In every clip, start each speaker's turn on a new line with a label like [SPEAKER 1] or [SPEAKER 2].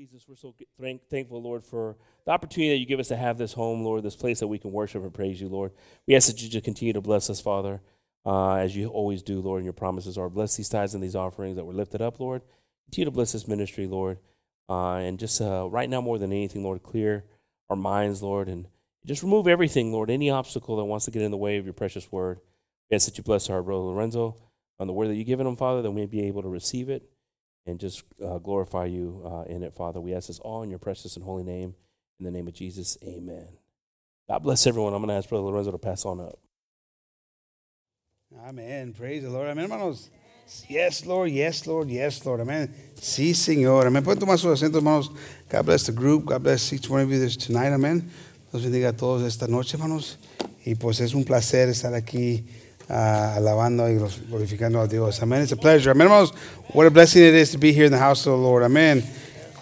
[SPEAKER 1] Jesus, we're so thank, thankful, Lord, for the opportunity that you give us to have this home, Lord, this place that we can worship and praise you, Lord. We ask that you just continue to bless us, Father, uh, as you always do, Lord, and your promises are. Bless these tithes and these offerings that were lifted up, Lord. Continue to bless this ministry, Lord. Uh, and just uh, right now, more than anything, Lord, clear our minds, Lord, and just remove everything, Lord, any obstacle that wants to get in the way of your precious word. We ask that you bless our brother Lorenzo on the word that you've given him, Father, that we may be able to receive it and just uh, glorify you uh, in it, Father. We ask this all in your precious and holy name. In the name of Jesus, amen. God bless everyone. I'm going to ask Brother Lorenzo to pass on up.
[SPEAKER 2] Amén. Praise the Lord. Amén, hermanos. Yes, Lord. Yes, Lord. Yes, Lord. Amén. Sí, Señor. Amén. Pueden tomar sus asientos, hermanos. God bless the group. God bless each one of you this tonight. Amén. Dios bendiga a todos esta noche, hermanos. Y pues es un placer estar aquí uh, alabando y glorificando a Dios. Amen. It's a pleasure. Amen, hermanos. What a blessing it is to be here in the house of the Lord. Amen.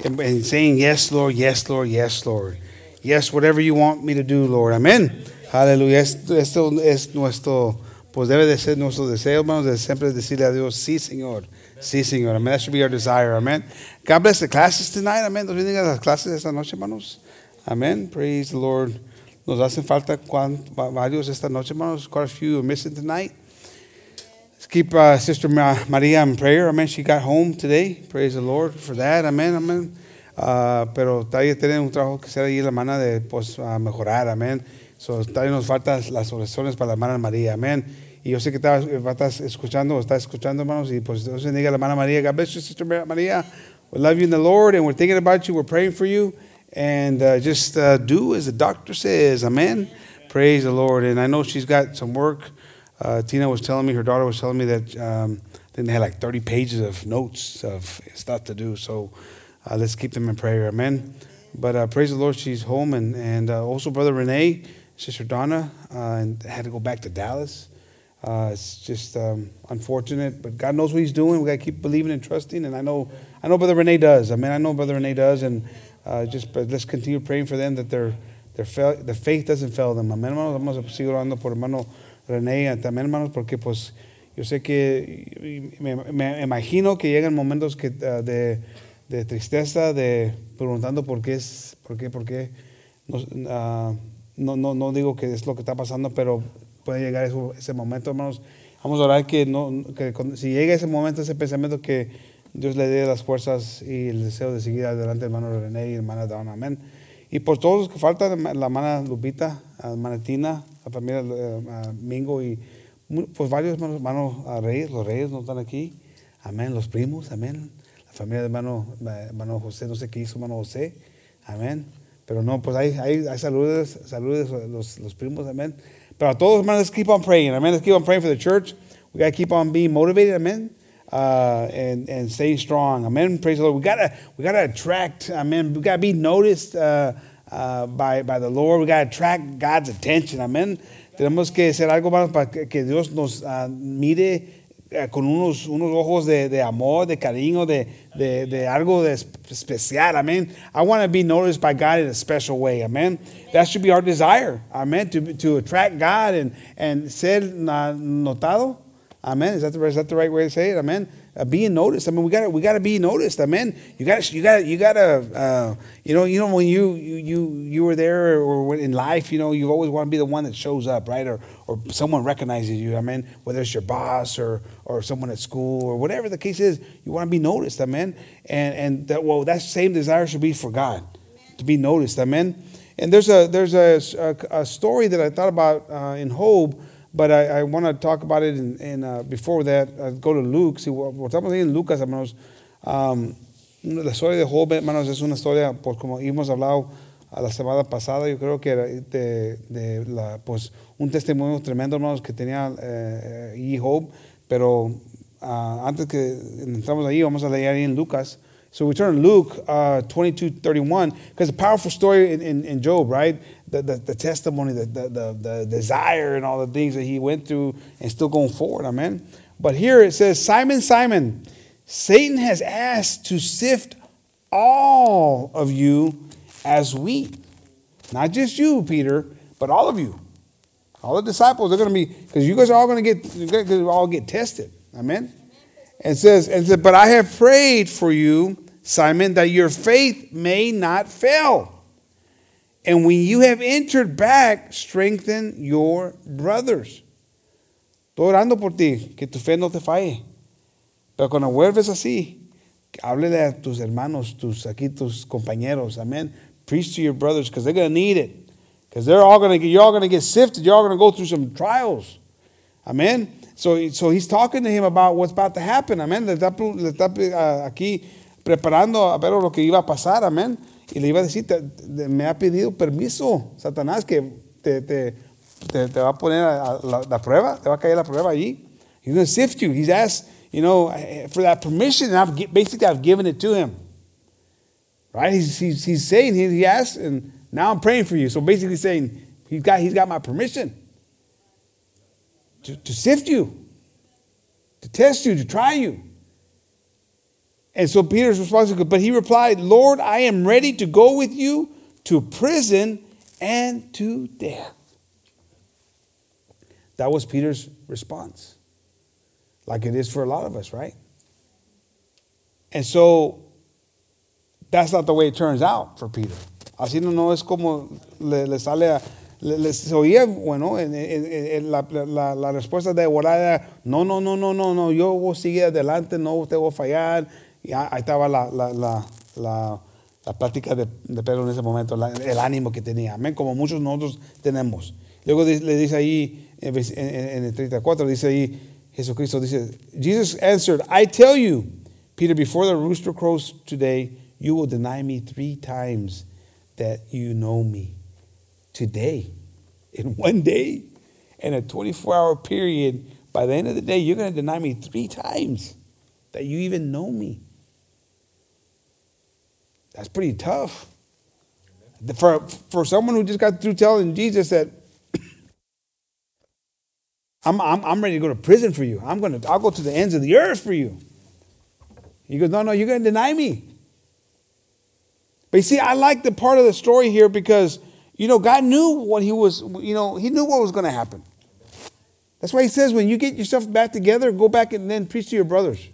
[SPEAKER 2] And, and saying, Yes, Lord, yes, Lord, yes, Lord. Yes, whatever you want me to do, Lord. Amen. Aleluya. Esto, es nuestro, pues debe de ser nuestro deseo, hermanos, de siempre decirle a Dios, sí, Señor. Sí, Señor. Amen. That should be our desire. Amen. God bless the classes tonight. Amen. Dios bendiga las clases esta noche, hermanos. Amen. Praise the Lord. Nos hacen falta varios esta noche, hermanos. Quite a few are missing tonight. Let's keep uh, Sister Maria in prayer. Amen. She got home today. Praise the Lord for that. Amen. Amen. Uh, pero todavía tiene un trabajo que hacer ahí la hermana de pues, uh, mejorar. Amén. So, todavía nos faltan las oraciones para la hermana María. Amén. Y yo sé que estás, estás escuchando, estás escuchando, hermanos. Y pues Dios bendiga a la hermana María. God bless you, Sister Maria. We love you in the Lord and we're thinking about you. We're praying for you and uh, just uh, do as the doctor says. Amen. Praise the Lord. And I know she's got some work. Uh, Tina was telling me, her daughter was telling me that um, they had like 30 pages of notes of stuff to do. So uh, let's keep them in prayer. Amen. But uh, praise the Lord, she's home. And, and uh, also, Brother Renee, Sister Donna, and had to go back to Dallas. it's just um, unfortunate, but God knows what He's doing. We got to keep believing and trusting. And I know, I know Brother Renee does. I mean, I know Brother Renee does. And uh, just let's continue praying for them that their, their, fail, faith doesn't fail them. Amén, hermanos. Vamos a seguir orando por hermano René también, hermanos, porque pues yo sé que me, me imagino que llegan momentos que, uh, de, de, tristeza, de preguntando por qué es, por qué, por qué. No, uh, no, no, no, digo que es lo que está pasando, pero puede llegar ese, ese momento, hermanos. Vamos a orar que, no, que si llega ese momento, ese pensamiento que Dios le dé las fuerzas y el deseo de seguir adelante, hermano René y hermana Donna. Amén. Y por todos los que faltan, la hermana Lupita, la hermana Tina, la familia eh, Mingo y pues varios hermanos, hermanos Reyes, los Reyes no están aquí. Amén. Los primos, amén. La familia de hermano, hermano José, no sé qué hizo hermano José. Amén. Pero no, pues hay, hay, hay saludos, saludos los, los primos, amén. Pero a todos, hermanos, let's keep on praying. Amén. Let's keep on praying for the church. We got to keep on being motivated, amén uh, and and stay strong. Amen. Praise the Lord. We gotta we gotta attract. Amen. We gotta be noticed uh, uh, by by the Lord. We gotta attract God's attention. Amen. Tenemos que hacer algo más para que Dios nos uh, mire uh, con unos, unos ojos de, de amor, de cariño, de, de, de algo de especial. Amen. I want to be noticed by God in a special way. Amen. That should be our desire. Amen. To, to attract God and, and ser notado. Amen. Is that the, is that the right way to say it? Amen. Uh, being noticed. I mean, we got we got to be noticed. Amen. You got to you got to you got to uh, you know you know when you you you you were there or in life, you know you always want to be the one that shows up, right? Or or someone recognizes you. Amen. Whether it's your boss or or someone at school or whatever the case is, you want to be noticed. Amen. And and that well that same desire should be for God to be noticed. Amen. And there's a there's a, a, a story that I thought about uh, in Job but I, I want to talk about it in uh, before that, uh, go to Luke. Si estamos ahí en Lucas, hermanos, um, la historia de Job, hermanos, es una historia, pues como hemos hablado a la semana pasada, yo creo que era de, de la, pues, un testimonio tremendo, hermanos, que tenía eh, y Job. Pero uh, antes que entramos ahí, vamos a leer ahí en Lucas. So we turn to Luke uh, 22, 31, because a powerful story in, in, in Job, right? The, the, the testimony, the, the, the, desire, and all the things that he went through and still going forward. Amen. But here it says, Simon, Simon, Satan has asked to sift all of you as wheat. Not just you, Peter, but all of you. All the disciples are going to be, because you guys are all going to get, you're going to all get tested. Amen. And says, and says, but I have prayed for you Simon, that your faith may not fail. And when you have entered back, strengthen your brothers. Estoy orando por ti, que tu fe no te falle. Pero cuando vuelves así, háblele a tus hermanos, tus aquí tus compañeros, amen. Preach to your brothers because they're going to need it. Because they're all going to you're all going to get sifted. You're all going to go through some trials. Amen. So, so he's talking to him about what's about to happen. Amen. Le está, le está uh, aquí preparando a ver lo que iba a pasar. Amen. Y le iba a decir, te, te, me ha pedido permiso, Satanás, que te, te, te, va a poner a, la, la, prueba, te va a caer la prueba allí. He's going to sift you. He's asked, you know, eh, eh, for that permission, and I've, basically I've given it to him. Right? He's, he's, he's saying, he, he asked, and now I'm praying for you. So basically saying, he's got, he's got my permission to, to sift you, to test you, to try you. And so Peter's response is, but he replied, Lord, I am ready to go with you to prison and to death. That was Peter's response, like it is for a lot of us, right? And so that's not the way it turns out for Peter. Así no, no es como le, le sale a, les oía, bueno, en, en, en la, la, la, respuesta de Oraya, no, no, no, no, no, no, yo voy a seguir adelante, no te voy a fallar. Y ahí estaba la, la, la, la, la plática de, de, Pedro en ese momento, el ánimo que tenía, amén, como muchos nosotros tenemos. Luego le dice ahí, en, en el 34, dice ahí, Jesucristo dice, Jesus answered, I tell you, Peter, before the rooster crows today, you will deny me three times that you know me. Today, in one day, in a 24 hour period, by the end of the day, you're going to deny me three times that you even know me. That's pretty tough. For, for someone who just got through telling Jesus that I'm, I'm, I'm ready to go to prison for you. I'm to, I'll go to the ends of the earth for you. He goes, no, no, you're going to deny me. But you see, I like the part of the story here because, you know, God knew what he was, you know, he knew what was going to happen. That's why he says, when you get yourself back together, go back and then preach to your brothers.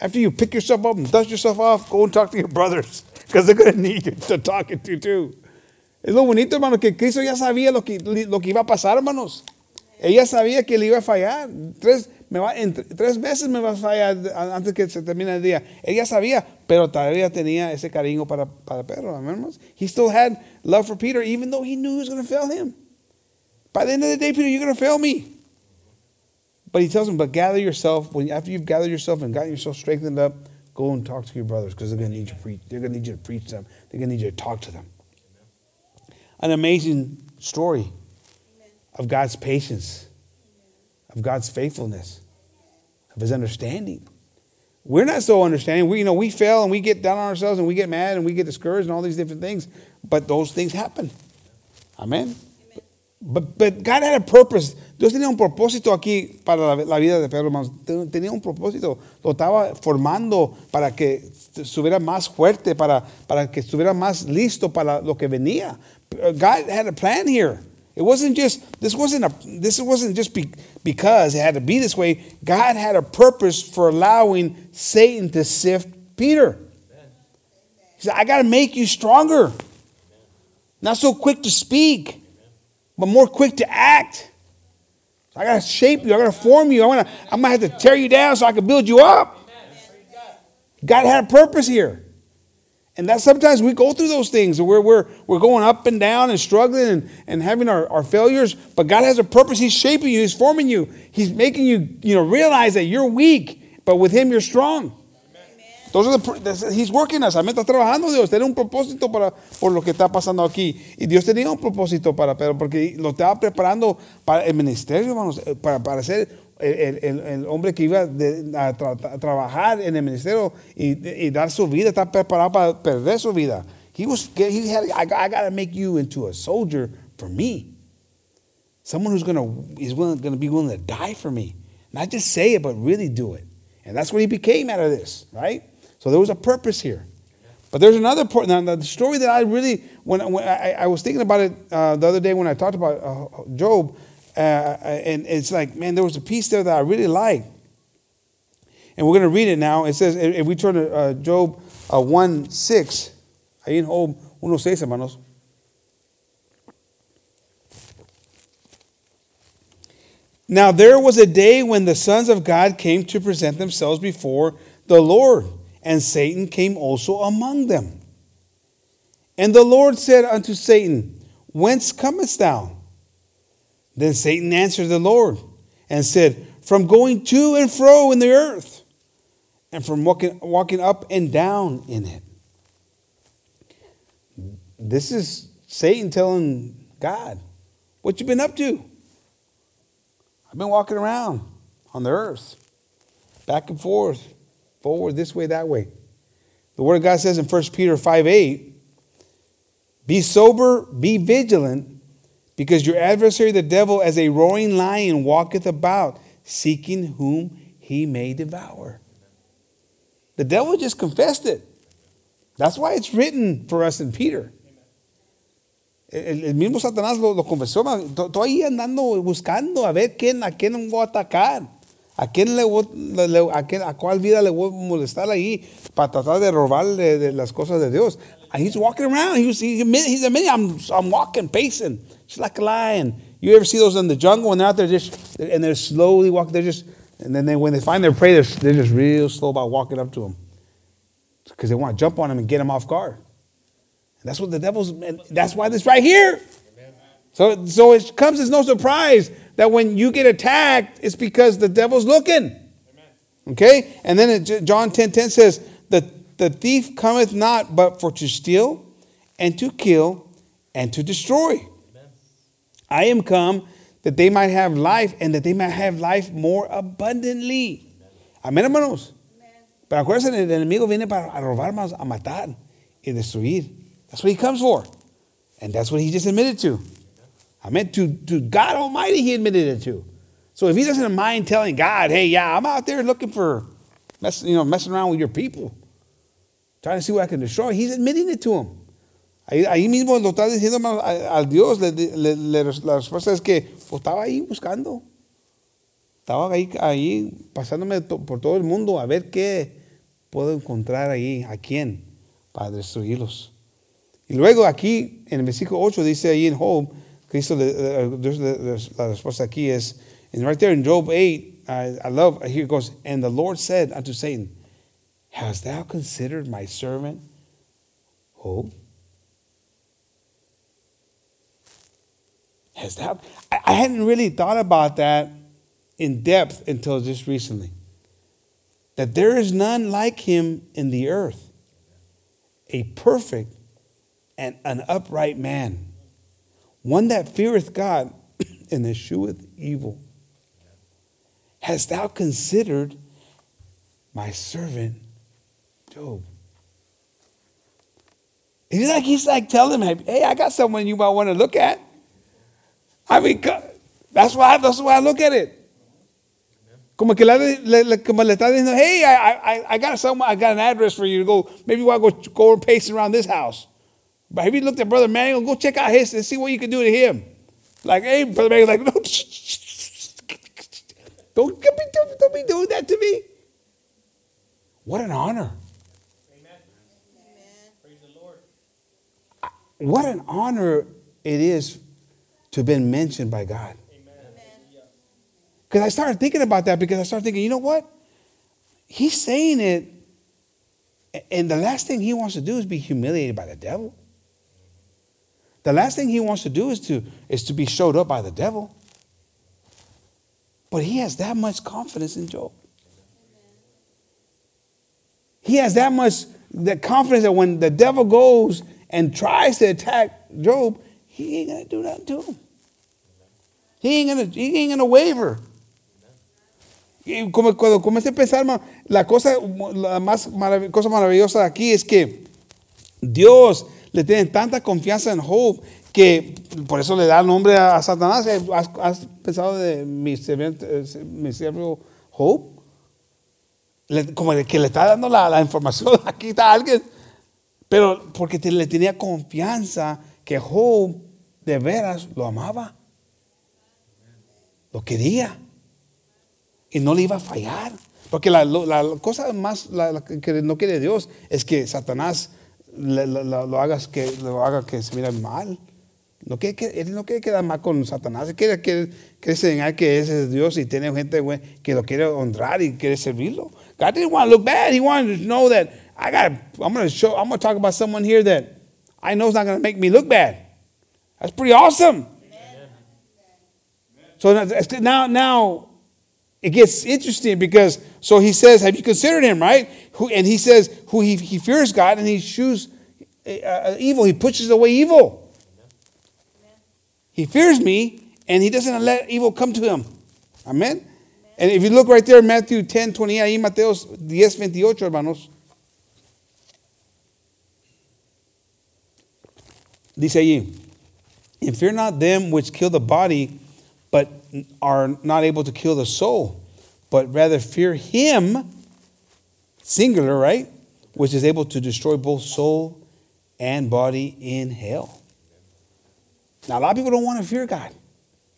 [SPEAKER 2] After you pick yourself up and dust yourself off, go and talk to your brothers because they're going to need you to talk it to too. Es lo bonito, hermano, que Cristo ya sabía lo que, lo que iba a pasar, hermanos. Ella sabía que le iba a fallar. Tres, me va, entre, tres veces me va a fallar antes que se termine el día. Ella sabía, pero todavía tenía ese cariño para, para Pedro, hermanos. He still had love for Peter, even though he knew he was going to fail him. By the end of the day, Peter, you're going to fail me. But he tells them, but gather yourself. When after you've gathered yourself and gotten yourself strengthened up, go and talk to your brothers because they're going to need you to preach. They're going to need you to preach them. They're going to need you to talk to them. An amazing story of God's patience, of God's faithfulness, of His understanding. We're not so understanding. We, you know, we fail and we get down on ourselves and we get mad and we get discouraged and all these different things. But those things happen. Amen. But, but God had a purpose. Dios tenía un propósito aquí para la, la vida de Pedro, hermanos. Tenía un propósito. Lo estaba formando para que estuviera más fuerte, para, para que estuviera más listo para lo que venía. God had a plan here. It wasn't just this wasn't a this wasn't just be, because it had to be this way. God had a purpose for allowing Satan to sift Peter. He said, "I got to make you stronger, not so quick to speak." but more quick to act. I got to shape you. I got to form you. I want to. I'm gonna have to tear you down so I can build you up. God had a purpose here, and that sometimes we go through those things we're we're we're going up and down and struggling and, and having our, our failures. But God has a purpose. He's shaping you. He's forming you. He's making you you know realize that you're weak, but with Him you're strong. Entonces, he's working us. Amén. Está trabajando Dios. Tiene un propósito para, por lo que está pasando aquí. Y Dios tenía un propósito para Pedro, porque lo estaba preparando para el ministerio, hermanos, eh, para, para ser el, el, el, hombre que iba de, a, tra, a, trabajar en el ministerio y, y, dar su vida. Está preparado para perder su vida. He was, he had, I, I got to make you into a soldier for me. Someone who's to is going to be willing to die for me. Not just say it, but really do it. And that's what he became out of this, right? So there was a purpose here. But there's another part. Now, the story that I really, when, when I, I, was thinking about it uh, the other day when I talked about uh, Job, uh, and it's like, man, there was a piece there that I really liked. And we're going to read it now. It says, if we turn to uh, Job uh, 1 6. Ahí en Job 1 6, hermanos. Now there was a day when the sons of God came to present themselves before the Lord, and Satan came also among them. And the Lord said unto Satan, Whence comest thou? Then Satan answered the Lord and said, From going to and fro in the earth, and from walking, walking up and down in it. This is Satan telling God, What you been up to? I've been walking around on the earth, back and forth, forward, this way, that way. The Word of God says in 1 Peter 5 8, Be sober, be vigilant, because your adversary, the devil, as a roaring lion, walketh about, seeking whom he may devour. The devil just confessed it. That's why it's written for us in Peter. El, mismo Satanás lo, confesó. Estoy andando buscando a ver quién, a quién voy a atacar. ¿A, quién le, voy- a, quién- a cuál vida le voy a molestar ahí para tratar de robarle de las cosas de Dios? And he's walking around. He was, he he's admitting, I'm, I'm walking, pacing, just like a lion. You ever see those in the jungle when they're out there just, and they're slowly walking, they're just, and then they, when they find their prey, they're, they're just real slow about walking up to them because they want to jump on them and get them off guard. And that's what the devil's, and that's why this right here. So, so it comes as no surprise that when you get attacked, it's because the devil's looking. Okay? And then it, John 10 10 says, the, the thief cometh not but for to steal and to kill and to destroy. I am come that they might have life and that they might have life more abundantly. Amén, hermanos. Pero acuérdense, el enemigo viene para robar, más, a matar y destruir. That's what he comes for. And that's what he just admitted to. I meant to, to God Almighty, he admitted it to. So if he doesn't mind telling God, hey, yeah, I'm out there looking for, mess, you know, messing around with your people, trying to see what I can destroy, he's admitting it to him. Ahí, mismo lo está diciendo al Dios, la respuesta es que estaba ahí buscando. Estaba ahí, ahí pasándome por todo el mundo a ver qué puedo encontrar ahí, a quién, para destruirlos. Y luego aquí, en el versículo 8, dice ahí en Job, Cristo, la respuesta aquí es, and right there in Job 8, I, I love, here it goes, and the Lord said unto Satan, Hast thou considered my servant Job? Has thou? I, I hadn't really thought about that in depth until just recently. That there is none like him in the earth, a perfect and an upright man, one that feareth God and escheweth evil. Hast thou considered my servant Job? He's like he's like telling him, "Hey, I got someone you might want to look at." I mean, that's why that's why I look at it. Como que le, está diciendo, hey, I, I, I got some, I got an address for you to go. Maybe you want to go go and pace around this house. But have you looked at Brother Manuel? Go check out his and see what you can do to him. Like, hey, Brother Manuel, like, no, don't, be, don't, don't be doing that to me. What an honor. Amen. Praise the Lord. What an honor it is to have been mentioned by God. Because I started thinking about that because I started thinking, you know what? He's saying it, and the last thing he wants to do is be humiliated by the devil. The last thing he wants to do is to, is to be showed up by the devil. But he has that much confidence in Job. He has that much that confidence that when the devil goes and tries to attack Job, he ain't gonna do nothing to him. He ain't gonna, he ain't gonna waver. Y como cuando comencé a pensar, la cosa, la más marav- cosa maravillosa aquí es que Dios le tiene tanta confianza en Job que por eso le da el nombre a, Satanás. ¿Has, has pensado de mi eh, mi siervo Job? Le- que le está dando la, información, aquí está alguien. Pero porque te- le tenía confianza que Job de veras lo amaba. Lo quería. y no le iba a fallar. Porque la, la cosa más la que no quiere Dios es que Satanás lo, hagas que, lo haga que se mire mal. No quiere que, él no quiere quedar mal con Satanás. Él quiere, quiere enseñar que ese es Dios y tiene gente que lo quiere honrar y quiere servirlo. God didn't want to look bad. He wanted to know that I got. I'm to show. I'm to talk about someone here that I know is not to make me look bad. That's pretty awesome. So now, now it gets interesting because so he says, "Have you considered him?" Right? Who, and he says, "Who he, he fears God and he eschews uh, uh, evil. He pushes away evil. He fears me and he doesn't let evil come to him." Amen. And if you look right there, Matthew 10, 28, ahí Mateo 10, 28, hermanos. Dice allí, and fear not them which kill the body, but are not able to kill the soul, but rather fear him, singular, right? Which is able to destroy both soul and body in hell. Now, a lot of people don't want to fear God.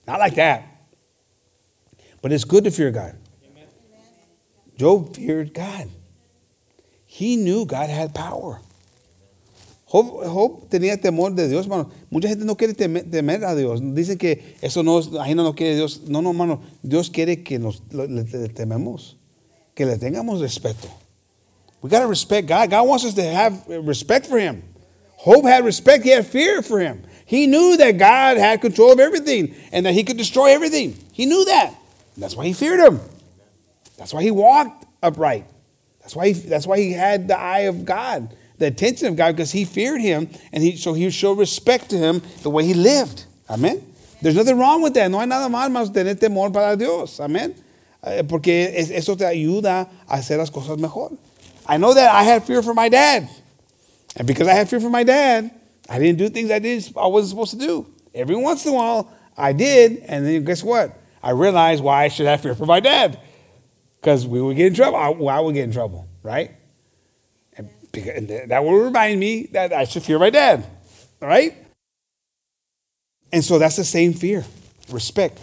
[SPEAKER 2] Not like that. But it's good to fear God. Job feared God. He knew God had power. Job, Job tenía temor de Dios, hermano. Mucha gente no quiere temer, temer a Dios. Dicen que eso no ahí no, quiere Dios. No, no, hermano. Dios quiere que nos le, le- tememos, que le tengamos respeto. We got to respect God. God wants us to have respect for Him. Job had respect. He had fear for Him. He knew that God had control of everything and that He could destroy everything. He knew that. That's why he feared Him. That's why he walked upright. That's why he, that's why he had the eye of God, the attention of God, because he feared him, and he so he showed respect to him the way he lived. Amen. There's nothing wrong with that. No hay nada mal más tener temor para Dios. Amen. Eh, Porque eso te ayuda a hacer las cosas mejor. I know that I had fear for my dad, and because I had fear for my dad, I didn't do things I didn't I wasn't supposed to do. Every once in a while, I did, and then guess what? I realized why I should have fear for my dad because we would get in trouble. I, I would get in trouble, right? And, that will remind me that I should fear my dad, all right? And so that's the same fear, respect.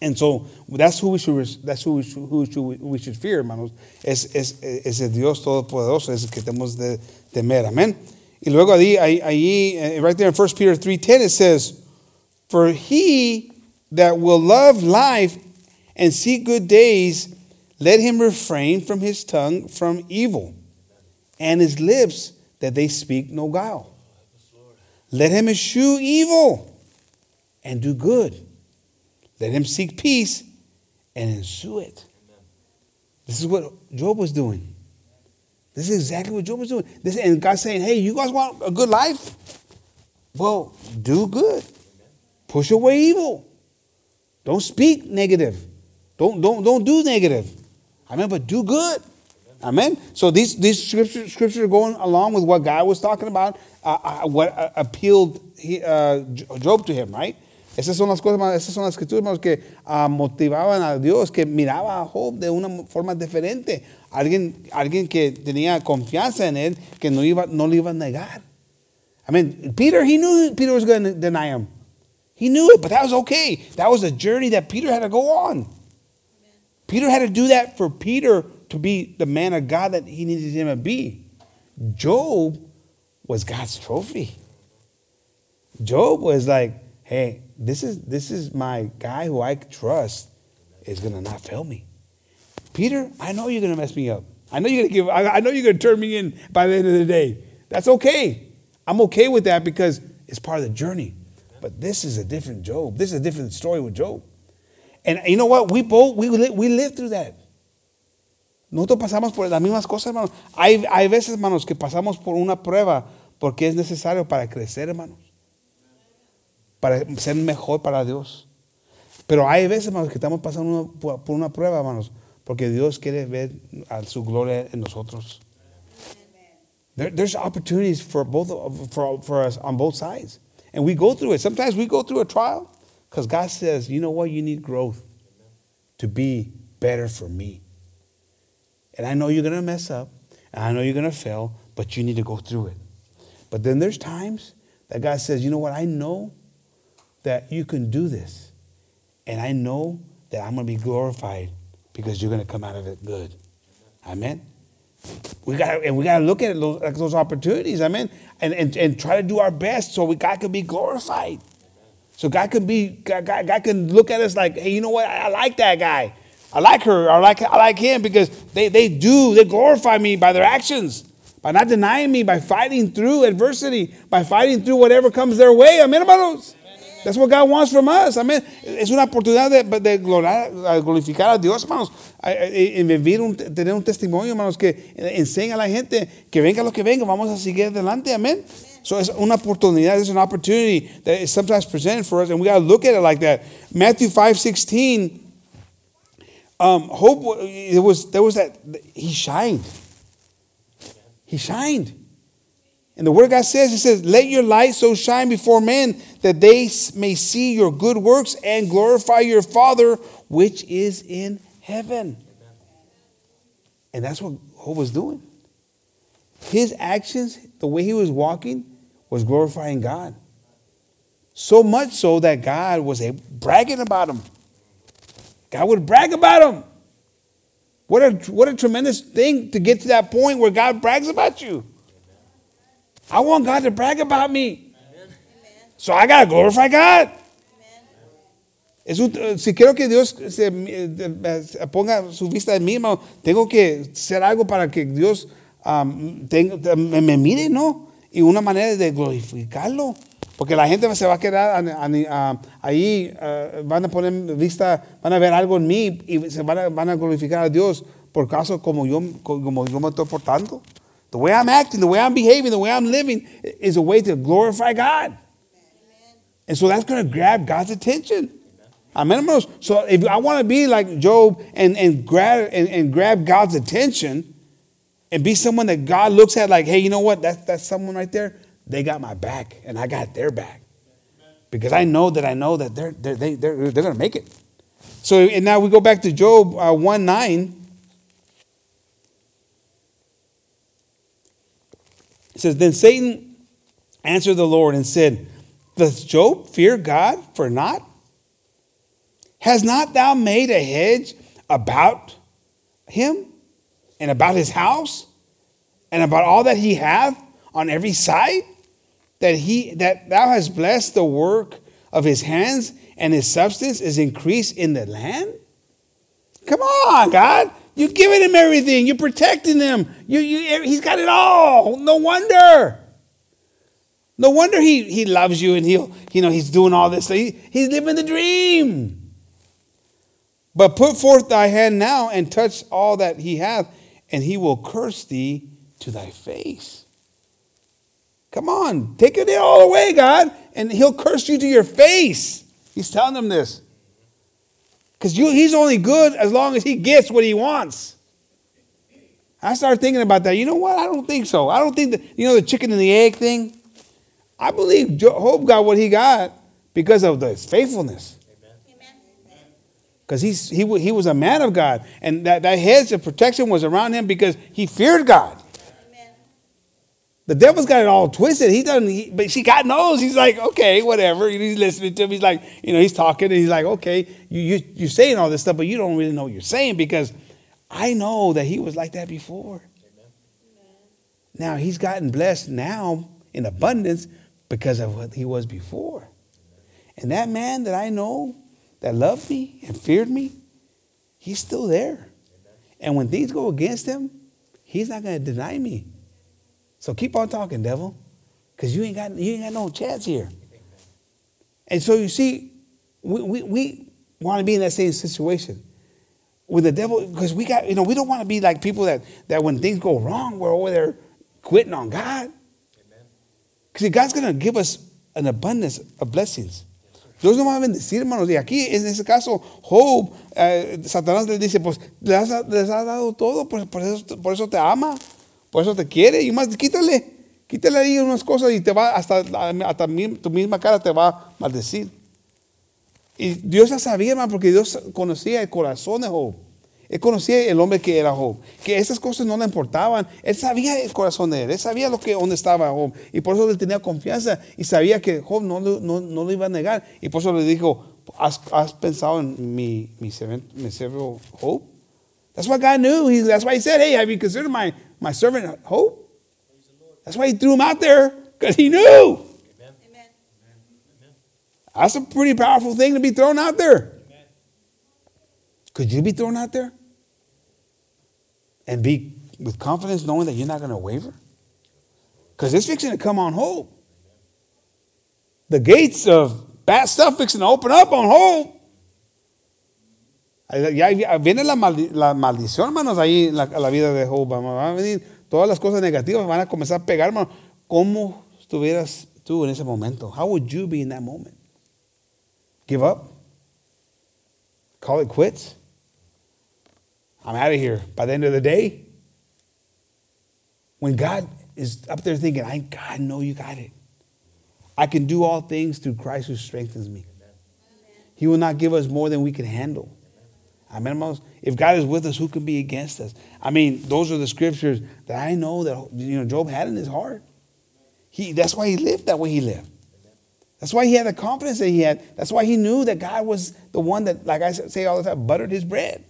[SPEAKER 2] And so that's who we should, that's who we should, who should, we should fear, hermanos. Es, es, es el Dios Todopoderoso, es el que tenemos de temer, amén. Y luego ahí, ahí eh, right there in 1 Peter 3.10 it says, For he that will love life and see good days, let him refrain from his tongue from evil, and his lips that they speak no guile. Let him eschew evil and do good. Let him seek peace and ensue it. This is what Job was doing. This is exactly what Job was doing. This, and God's saying, hey, you guys want a good life? Well, do good. Push away evil. Don't speak negative. Don't, don't, don't do negative. Amen. But do good. Amen. So these, these scriptures, are going along with what God was talking about, uh, uh, what uh, appealed he, uh, Job to him, right? Esas son las cosas, esas son las escrituras que ah, motivaban a Dios, que miraba a Job de una forma diferente. Alguien, alguien que tenía confianza en él, que no, iba, no le iba a negar. I mean, Peter, he knew Peter was going to deny him. He knew it, but that was okay. That was a journey that Peter had to go on. Peter had to do that for Peter to be the man of God that he needed him to be. Job was God's trophy. Job was like, hey, this is this is my guy who I trust is gonna not fail me. Peter, I know you're gonna mess me up. I know you're gonna give I, know you're gonna turn me in by the end of the day. That's okay. I'm okay with that because it's part of the journey. But this is a different Job. This is a different story with Job. And you know what? We both we we lived through that. Nosotros pasamos por las mismas cosas, hermanos. Hay, hay veces, hermanos, que pasamos por una prueba porque es necesario para crecer, hermanos. Para ser mejor para Dios. Pero hay veces, hermanos, que estamos pasando por una prueba, hermanos, porque Dios quiere ver a su gloria en nosotros. There, there's opportunities for both for, for us on both sides. And we go through it. Sometimes we go through a trial because God says, you know what, you need growth to be better for me. And I know you're gonna mess up, and I know you're gonna fail, but you need to go through it. But then there's times that God says, you know what, I know that you can do this. And I know that I'm gonna be glorified because you're going to come out of it good. Amen. We got and we got to look at those, like those opportunities. Amen. And, and and try to do our best so we God can be glorified. So God can be God, God, God can look at us like, hey, you know what? I, I like that guy. I like her. I like I like him because they they do they glorify me by their actions, by not denying me, by fighting through adversity, by fighting through whatever comes their way. Amen, hermanos. That's what God wants from us. Amén. Es una oportunidad de, de glorificar a Dios, hermanos. En vivir, un, tener un testimonio, hermanos, que enseña a la gente que venga lo que venga, vamos a seguir adelante. Amén. So it's an opportunity. it's an opportunity that is sometimes presented for us, and we got to look at it like that. Matthew 5 16, um, Job, it was, there was that, he shined. He shined. And the word of God says, He says, let your light so shine before men that they may see your good works and glorify your Father which is in heaven. And that's what Job was doing. His actions, the way he was walking, was glorifying God. So much so that God was bragging about him. God would brag about him. What a, what a tremendous thing to get to that point where God brags about you. I want God to brag about me. So I got to glorify God. Si quiero que Dios ponga su vista en mí, tengo que hacer algo para que Dios me, me, mire, ¿no? Y una manera de glorificarlo. Porque la gente se va a quedar ahí, uh, van a poner vista, van a ver algo en mí y se van a, van a glorificar a Dios por caso como yo, como yo me estoy portando. The way I'm acting, the way I'm behaving, the way I'm living is a way to glorify God. Amen. And so that's going to grab God's attention. Amen. Amen. So if I want to be like Job and, and, grab, and, and grab God's attention and be someone that God looks at like, hey, you know what? That's someone right there. They got my back and I got their back. Because I know that I know that they're, they're, they're they're, they're going to make it. So and now we go back to Job uh, 1 9. It says, Then Satan answered the Lord and said, Does Job fear God for naught? Has not thou made a hedge about him and about his house and about all that he hath on every side? That he that thou hast blessed the work of his hands and his substance is increased in the land? Come on, God. You're giving him everything. You're protecting him. You, you, he's got it all. No wonder. No wonder he, he loves you and he'll, you know, he's doing all this. He, he's living the dream. But put forth thy hand now and touch all that he hath, and he will curse thee to thy face. Come on, take it all away, God, and he'll curse you to your face. He's telling them this. Because he's only good as long as he gets what he wants. I started thinking about that. You know what? I don't think so. I don't think that, you know, the chicken and the egg thing. I believe Job got what he got because of his faithfulness. Because he, he was a man of God. And that, that hedge of protection was around him because he feared God. The devil's got it all twisted. He doesn't, he, but she got knows. He's like, okay, whatever. He's listening to him. He's like, you know, he's talking, and he's like, okay, you, you you're saying all this stuff, but you don't really know what you're saying because I know that he was like that before. Amen. Now he's gotten blessed now in abundance because of what he was before. And that man that I know that loved me and feared me, he's still there. And when things go against him, he's not going to deny me. So keep on talking, devil, because you ain't got you ain't got no chance here. And so you see, we, we, we want to be in that same situation with the devil because we got you know we don't want to be like people that that when things go wrong we're over there quitting on God. Because God's going to give us an abundance of blessings. Dios nos va a bendecir, hermanos. Y aquí, en ese caso, Job, eh, Satanás le dice, pues les has, les has dado todo, por, por, eso, por eso te ama. Por eso te quiere y más, quítale, quítale ahí unas cosas y te va, hasta, hasta tu misma cara te va a maldecir. Y Dios ya sabía, porque Dios conocía el corazón de Job. Él conocía el hombre que era Job, que esas cosas no le importaban. Él sabía el corazón de él, él sabía lo que, dónde estaba Job. Y por eso le tenía confianza y sabía que Job no, no, no lo iba a negar. Y por eso le dijo, ¿has, pensado en mi, mi, mi Job? That's what God knew. That's why he said, Hey, have you considered my, my servant Job? That's why he threw him out there, because he knew.
[SPEAKER 3] Amen.
[SPEAKER 2] That's a pretty powerful thing to be thrown out there. Could you be thrown out there? And be with confidence knowing that you're not going to waver? Because it's fixing to come on Job. The gates of bad stuff fixing to open up on Job. Ya ya viene la, maldi- la maldición, hermanos, ahí en la, la vida de Job. Van a venir todas las cosas negativas, van a comenzar a pegar, hermano. ¿Cómo estuvieras tú en ese momento? How would you be in that moment? Give up? Call it quits? I'm out of here by the end of the day? When God is up there thinking, I God know you got it. I can do all things through Christ who strengthens me. He will not give us more than we can handle. Amen, hermanos. If God is with us, who can be against us? I mean, those are the scriptures that I know that you know Job had in his heart. He that's why he lived that way he lived. That's why he had the confidence that he had. That's why he knew that God was the one that, like I say all the time, buttered his bread.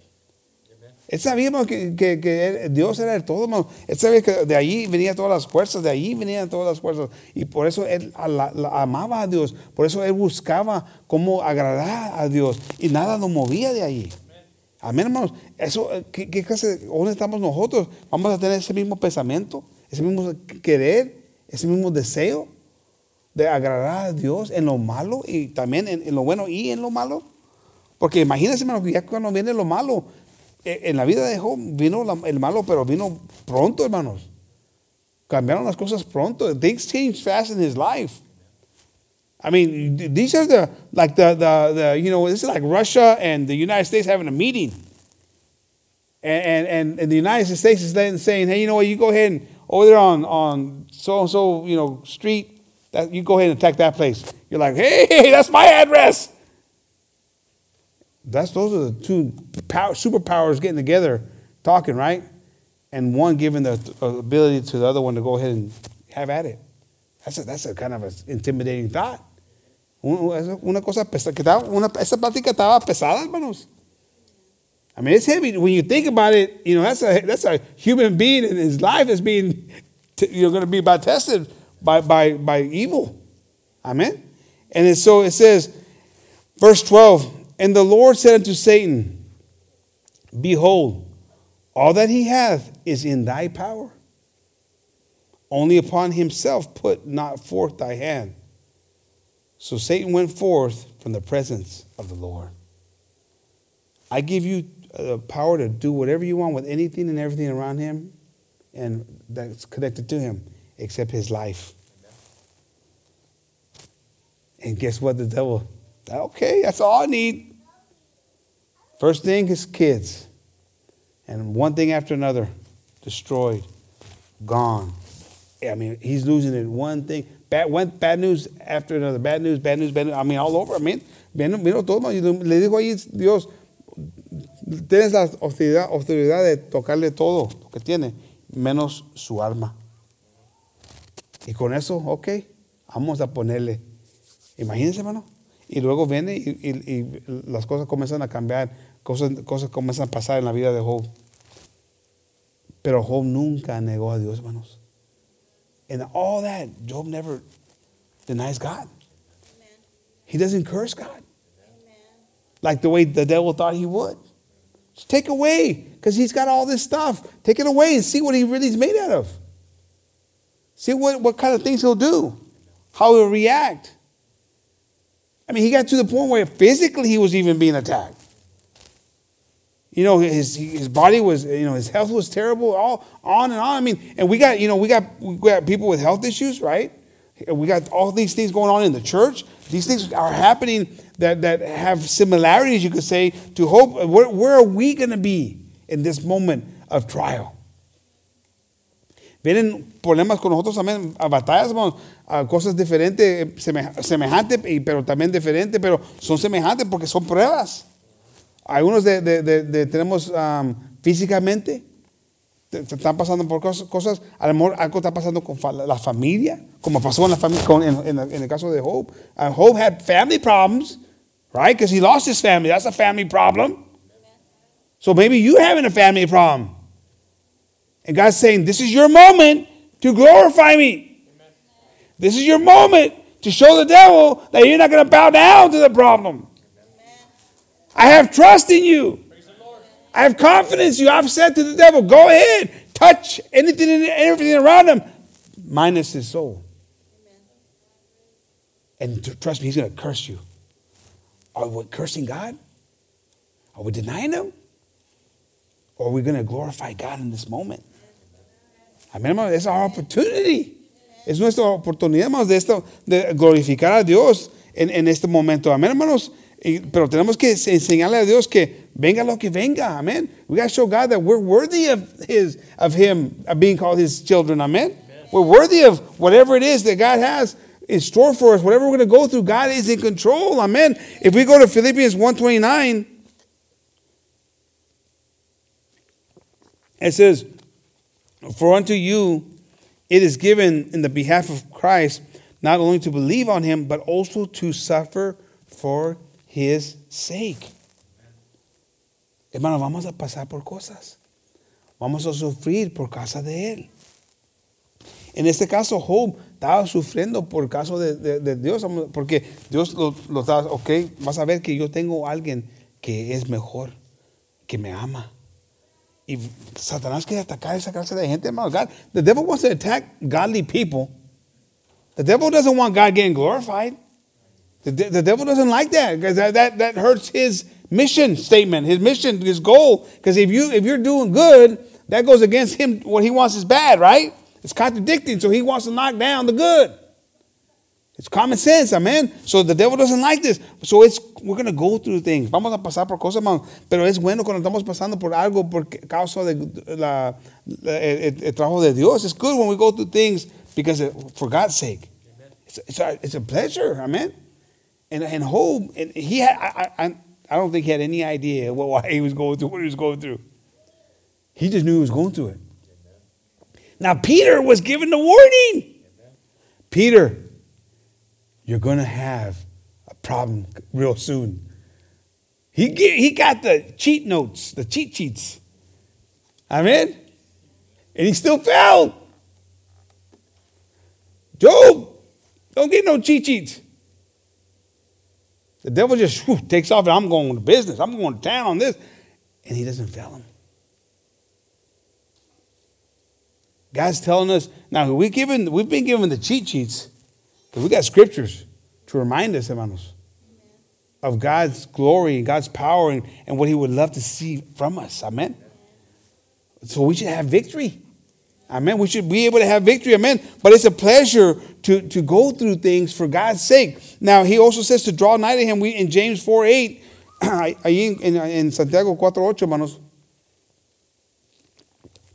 [SPEAKER 2] Él sabía que, que- que Dios era el todo, hermano. Él sabía que de allí venían todas las fuerzas, de allí venían todas las fuerzas. Y por eso él la- la- amaba a Dios, por eso él buscaba cómo agradar a Dios. Y nada lo movía de allí. Amén, hermanos. Eso, eh, ¿qué, clase, ¿Dónde estamos nosotros? Vamos a tener ese mismo pensamiento, ese mismo querer, ese mismo deseo de agradar a Dios en lo malo y también en, lo bueno y en lo malo. Porque imagínense, hermano, que ya cuando viene lo malo, eh, en la vida de Job vino el malo, pero vino pronto, hermanos. Cambiaron las cosas pronto. Things changed fast in his life. I mean, these are the like the the, the you know this is like Russia and the United States having a meeting, and and, and, the United States is then saying, hey, you know what, you go ahead and over there on on so and so you know street, that you go ahead and attack that place. You're like, hey, that's my address. That's those are the two power, superpowers getting together, talking right, and one giving the ability to the other one to go ahead and have at it. That's a, that's a kind of an intimidating thought. Un- un- Una cosa pesada, que estaba, una, esa plática estaba pesada, hermanos. I mean, it's heavy when you think about it. You know, that's a that's a human being and his life is being, you're going to be by tested by by by evil. Amen. And so it says, verse twelve. And the Lord said unto Satan, Behold, all that he hath is in thy power. Only upon himself put not forth thy hand. So Satan went forth from the presence of the Lord. I give you uh, the power to do whatever you want with anything and everything around him and that's connected to him, except his life. And guess what? The devil, okay, that's all I need. First thing is kids. And one thing after another, destroyed, gone. I mean, he's losing it. One thing, bad, news after another. Bad news, bad news, bad news. I mean, all over. I mean, vino, todo. Le dijo ahí Dios, tienes la autoridad de tocarle todo lo que tiene, menos su alma. Y con eso, ok, vamos a ponerle. Imagínense, hermano. Y luego viene y las cosas comienzan a cambiar, cosas, cosas comienzan a pasar en la vida de Job. Pero Job nunca negó a Dios, hermanos. And all that, Job never denies God. He doesn't curse God like the way the devil thought he would. Just take away, because he's got all this stuff. Take it away and see what he really is made out of. See what, what kind of things he'll do, how he'll react. I mean, he got to the point where physically he was even being attacked. You know, his his body was, you know, his health was terrible, all on and on. I mean, and we got, you know, we got we got people with health issues, right? We got all these things going on in the church. These things are happening that, that have similarities, you could say, to Job. Where, where are we going to be in this moment of trial? Vienen problemas con nosotros también, batallas, a cosas diferentes, semejantes, pero también diferentes, pero son semejantes porque son pruebas. Algunos de, de- de- tenemos um, físicamente, te, te están pasando por cosas, cosas, a lo mejor algo está pasando con fa- la familia, como pasó en, la familia, con, en, en- en el caso de Job. Job had family problems, right? Because he lost his family. That's a family problem. So maybe you're having a family problem. And God's saying, This is your moment to glorify me. This is your moment to show the devil that you're not going to bow down to the problem. I have trust in you. I have confidence you. I've said to the devil, Go ahead, touch anything and everything around him, minus his soul. And trust me, he's going to curse you. Are we cursing God? Are we denying him? Or are we going to glorify God in this moment? Amén, hermano. Es our opportunity. Es nuestra oportunidad, hermanos, de, esto, de glorificar a Dios en, en este momento. Amén, hermanos. Pero tenemos que enseñarle a Dios que venga lo que venga. Amén. We got to show God that we're worthy of his, of Him, of being called His children. Amen. We're worthy of whatever it is that God has in store for us. Whatever we're going to go through, God is in control. Amen. If we go to Philippians 129, it says, For unto you it is given in the behalf of Christ not only to believe on him, but also to suffer for his sake. Hermano, vamos a pasar por cosas. Vamos a sufrir por causa de él. En este caso, Job estaba sufriendo por caso de, de, de Dios, porque Dios lo, lo estaba, ok, vas a ver que yo tengo alguien que es mejor, que me ama. Y Satanás quiere atacar esa clase de gente, hermano. God, the devil wants to attack godly people. The devil doesn't want God getting glorified. The, the devil doesn't like that because that, that, that hurts his mission statement, his mission, his goal. Because if you if you're doing good, that goes against him. What he wants is bad, right? It's contradicting. So he wants to knock down the good. It's common sense, amen. So the devil doesn't like this. So it's we're going to go through things. Vamos a pasar por cosas, hermano. Pero es bueno cuando estamos pasando por algo por causa de la, el, el, trabajo de Dios. It's good when we go through things because it, for God's sake. It's, it's, a, it's a pleasure, amen. And and Job, and he had I, I I don't think he had any idea what why he was going through what he was going through. He just knew he was going through it. Now Peter was given the warning. Peter, you're going to have a problem real soon. He, he got the cheat notes, the cheat sheets. Amen? And he still failed. Job, don't get no cheat sheets. The devil just whew, takes off and I'm going to business. I'm going to town on this. And he doesn't fail him. God's telling us now we given we've been given the cheat sheets we got scriptures to remind us, hermanos, of God's glory and God's power and, and what He would love to see from us. Amen. So we should have victory. Amen. We should be able to have victory. Amen. But it's a pleasure to, to go through things for God's sake. Now, he also says to draw nigh to him. We in James 4 8, ahí en, en Santiago 4 8, hermanos.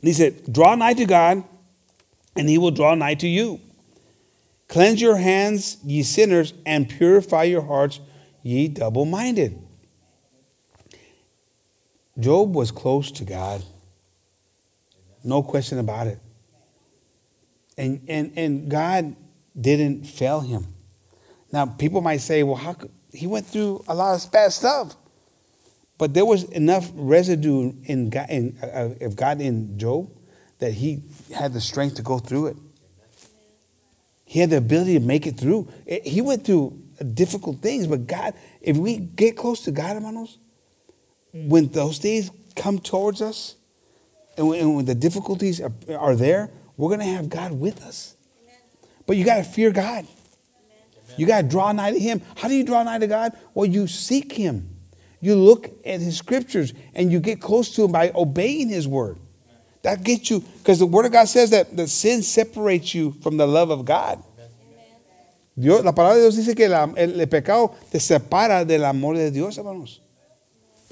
[SPEAKER 2] Dice, draw nigh to God, and he will draw nigh to you. Cleanse your hands, ye sinners, and purify your hearts, ye double minded. Job was close to God. No question about it. And, and, and God didn't fail him. Now, people might say, well, how could, he went through a lot of bad stuff. But there was enough residue in God, in, uh, of God in Job that he had the strength to go through it. He had the ability to make it through. He went through difficult things, but God, if we get close to God, hermanos, when those days come towards us and when, when the difficulties are, are, there, we're going to have God with us. Amen. But you got to fear God. Amen. You got to draw nigh to Him. How do you draw nigh to God? Well, you seek Him. You look at His scriptures and you get close to Him by obeying His word. That gets you, because the Word of God says that the sin separates you from the love of God. Dios, la palabra de Dios dice que la, el, el, pecado te separa del amor de Dios, hermanos.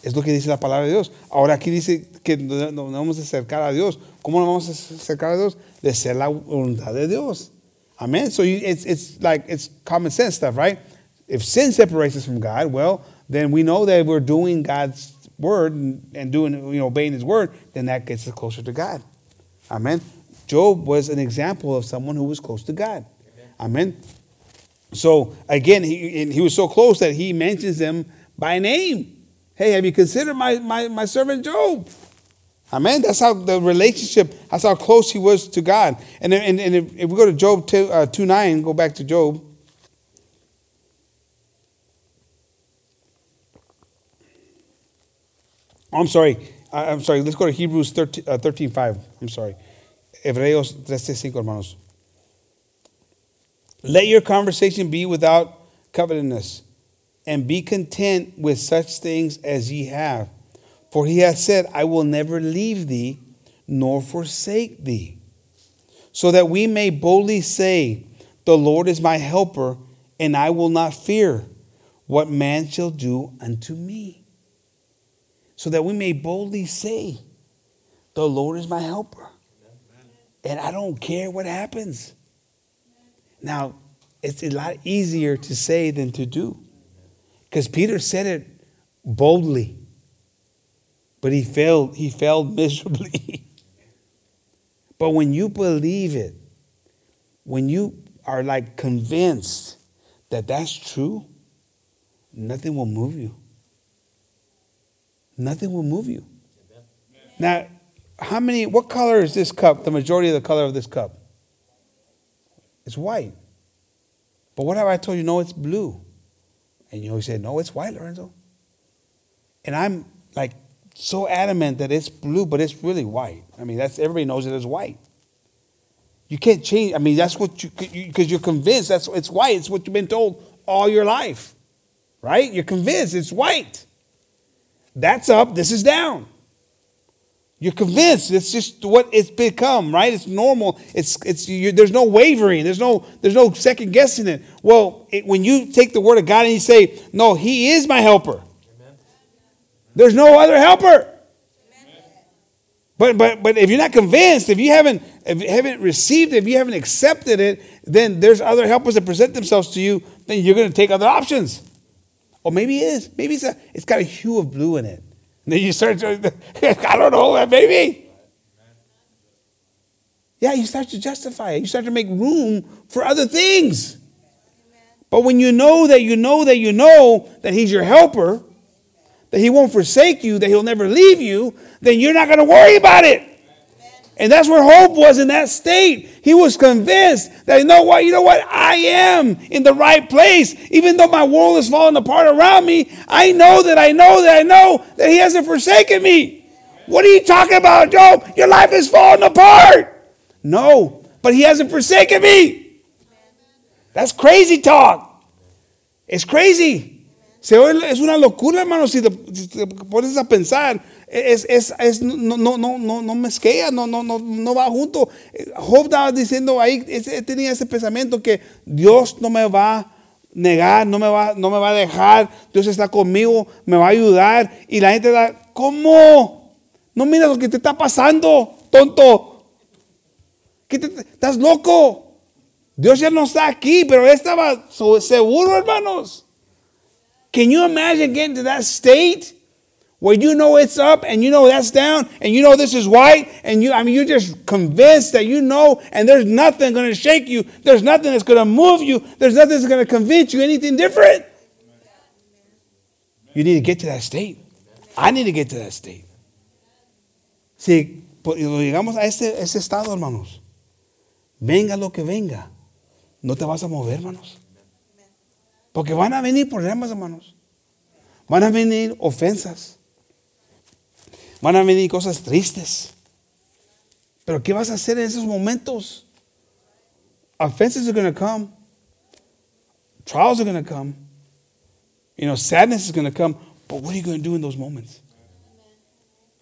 [SPEAKER 2] Es lo que dice la palabra de Dios. Ahora aquí dice que nos no, no vamos a acercar a Dios. ¿Cómo nos vamos a acercar a Dios? De ser la voluntad de Dios. Amen. So you, it's, it's like it's common sense stuff, right? If sin separates us from God, well, then we know that we're doing God's word and, doing, you know, obeying his word, then that gets us closer to God. Amen. Job was an example of someone who was close to God. Amen. So again, he, he was so close that he mentions them by name. Hey, have you considered my, my, my servant Job? Amen. That's how the relationship, that's how close he was to God. And, and, and if, if we go to Job 2, uh, 2 9, go back to Job. I'm sorry. I'm sorry. Let's go to Hebrews 13, uh, 13 5. I'm sorry. Hebreos 13, 5, hermanos. Let your conversation be without covetousness, and be content with such things as ye have. For he hath said, I will never leave thee nor forsake thee. So that we may boldly say, The Lord is my helper, and I will not fear what man shall do unto me. So that we may boldly say, The Lord is my helper, and I don't care what happens. Now, it's a lot easier to say than to do. Because Peter said it boldly. But he failed, he failed miserably. but when you believe it, when you are like convinced that that's true, nothing will move you. Nothing will move you. Now, how many, what color is this cup? The majority of the color of this cup? It's white. But what have I told you? No, it's blue. And you know, he said, no, it's white, Lorenzo. And I'm like so adamant that it's blue, but it's really white. I mean, that's everybody knows it is white. You can't change. I mean, that's what you because you, are convinced that's it's white. It's what you've been told all your life, right? You're convinced it's white. That's up. This is down. You're convinced it's just what it's become, right? It's normal. It's it's there's no wavering. There's no there's no second guessing it. Well, it, when you take the word of God and you say, "No, He is my helper," There's no other helper. But, but, but if you're not convinced, if you haven't if you haven't received it, if you haven't accepted it, then there's other helpers that present themselves to you, then you're going to take other options. Or maybe it is. Maybe it's, a, it's got a hue of blue in it. And then you start to, I don't know, maybe. Yeah, you start to justify it. You start to make room for other things. But when you know that you know that you know that He's your helper, that He won't forsake you, that He'll never leave you, then you're not going to worry about it. And that's where Job was in that state. He was convinced that, you know what, you know what, I am in the right place. Even though my world is falling apart around me, I know that I know that I know that He hasn't forsaken me. What are you talking about, Job? Your life is falling apart. No, but He hasn't forsaken me. That's crazy talk. It's crazy. Es una locura, hermano, si te pones a pensar. Es, es, es, no, no, no, no, mezquea, no, no, no, no va junto. Job estaba diciendo ahí, tenía ese pensamiento que Dios no me va a negar, no me, va, no me va a dejar, Dios está conmigo, me va a ayudar. Y la gente da, ¿cómo? No mira lo que te está pasando, tonto. ¿Qué te, ¿Estás loco? Dios ya no está aquí, pero él estaba seguro, hermanos. Can you imagine getting to that state where you know it's up and you know that's down and you know this is white and you I mean you're just convinced that you know and there's nothing going to shake you. There's nothing that's going to move you. There's nothing that's going to convince you anything different. You need to get to that state. I need to get to that state. Si llegamos a ese, ese estado, hermanos, venga lo que venga, no te vas a mover, hermanos. Porque van a venir problemas, hermanos. Van a venir ofensas. Van a venir cosas tristes. Pero ¿qué vas a hacer en esos momentos? Offenses are going to come. Trials are going to come. You know, sadness is going to come. But what are you going to do in those moments?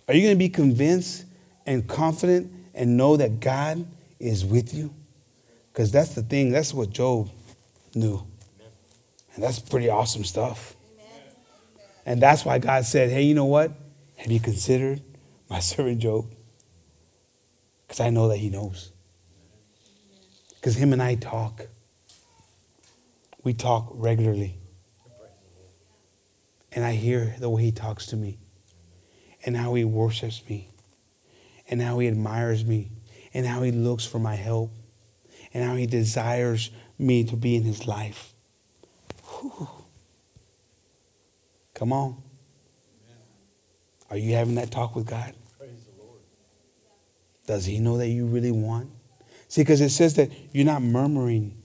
[SPEAKER 2] Are you going to be convinced and confident and know that God is with you? Because that's the thing. That's what Job knew. And that's pretty awesome stuff. And that's why God said, hey, you know what? Have you considered my servant Job? Because I know that he knows. Because him and I talk. We talk regularly. And I hear the way he talks to me, and how he worships me, and how he admires me, and how he looks for my help, and how he desires me to be in his life. Whew. Come on. Are you having that talk with God? Praise the Lord. Does He know that you really want? See, because it says that you're not murmuring,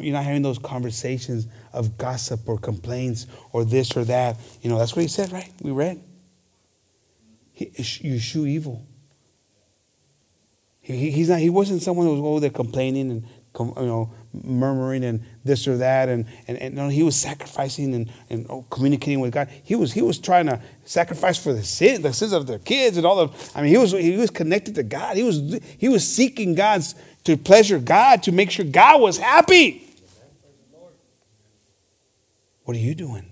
[SPEAKER 2] you're not having those conversations of gossip or complaints or this or that. You know, that's what He said, right? We read. He, you shew evil. He, he's not, he wasn't someone who was over there complaining and you know, murmuring and this or that. And, and, and no, he was sacrificing and, and oh, communicating with God. He was, he was trying to sacrifice for the sin, the sins of their kids and all the, I mean, he was, he was connected to God. He was, he was seeking God's, to pleasure God, to make sure God was happy. What are you doing?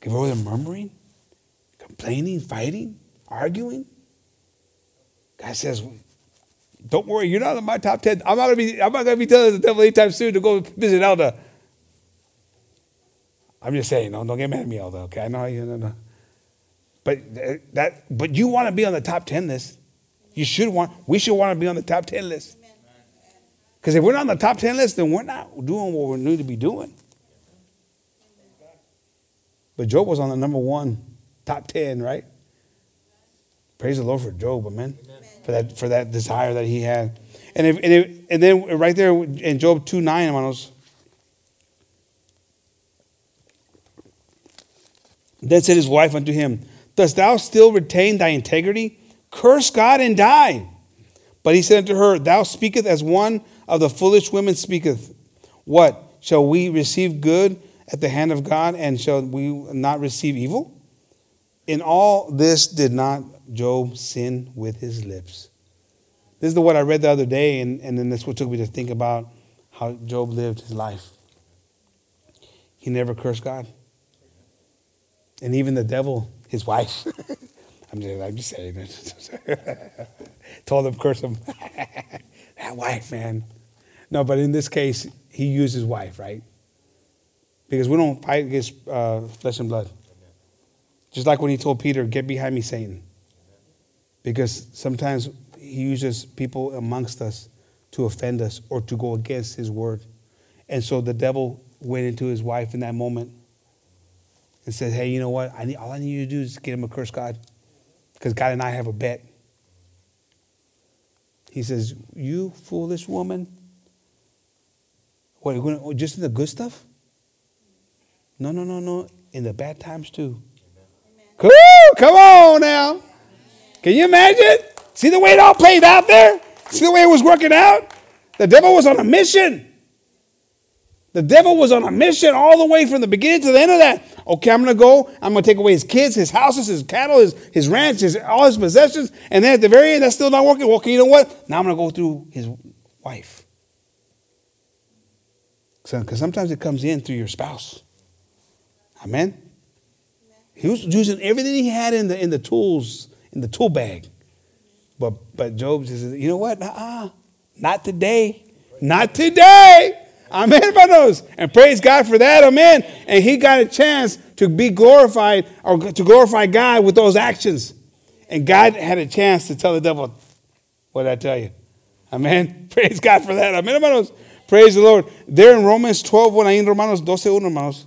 [SPEAKER 2] Give over the murmuring, complaining, fighting, arguing. God says, don't worry, you're not in my top 10. I'm not to be, I'm not to be telling the devil anytime soon to go visit Elda. I'm just saying, no, don't get mad at me, Elda, okay? I know you know. But that, but you want to be on the top 10 list. You should want, we should want to be on the top 10 list. Because if we're not on the top 10 list, then we're not doing what we need to be doing. But Job was on the number one, top 10, right? Praise the Lord for Job, amen. amen for that for that desire that he had. And if, and, if, and then right there in Job 2 9, hermanos. Then said his wife unto him, Dost thou still retain thy integrity? Curse God and die. But he said unto her, Thou speakest as one of the foolish women speaketh. What? Shall we receive good at the hand of God, and shall we not receive evil? In all this did not Job sin with his lips. This is the what I read the other day, and, and then that's what took me to think about how Job lived his life. He never cursed God. And even the devil, his wife, I'm just, I'm just saying it. Told him curse him. that wife, man. No, but in this case, he used his wife, right? Because we don't fight against uh, flesh and blood. Just like when he told Peter, Get behind me, Satan. Because sometimes he uses people amongst us to offend us or to go against his word. And so the devil went into his wife in that moment and said, Hey, you know what? I need, all I need you to do is get him a curse God. Because God and I have a bet. He says, You foolish woman. What, oh, just in the good stuff? No, no, no, no. In the bad times too. Cool. Come on now. Can you imagine? See the way it all played out there? See the way it was working out? The devil was on a mission. The devil was on a mission all the way from the beginning to the end of that. Okay, I'm going to go. I'm going to take away his kids, his houses, his cattle, his, his ranch, his, all his possessions. And then at the very end, that's still not working. Well, okay, you know what? Now I'm going to go through his wife. Because sometimes it comes in through your spouse. Amen? He was using everything he had in the, in the tools in the tool bag. But but Job says, you know what? uh Not today. Not today. Amen, hermanos. And praise God for that. Amen. And he got a chance to be glorified or to glorify God with those actions. And God had a chance to tell the devil, what did I tell you? Amen. Praise God for that. Amen, hermanos. Praise the Lord. There in Romans 12, when ahí en Romanos 12, 1, hermanos.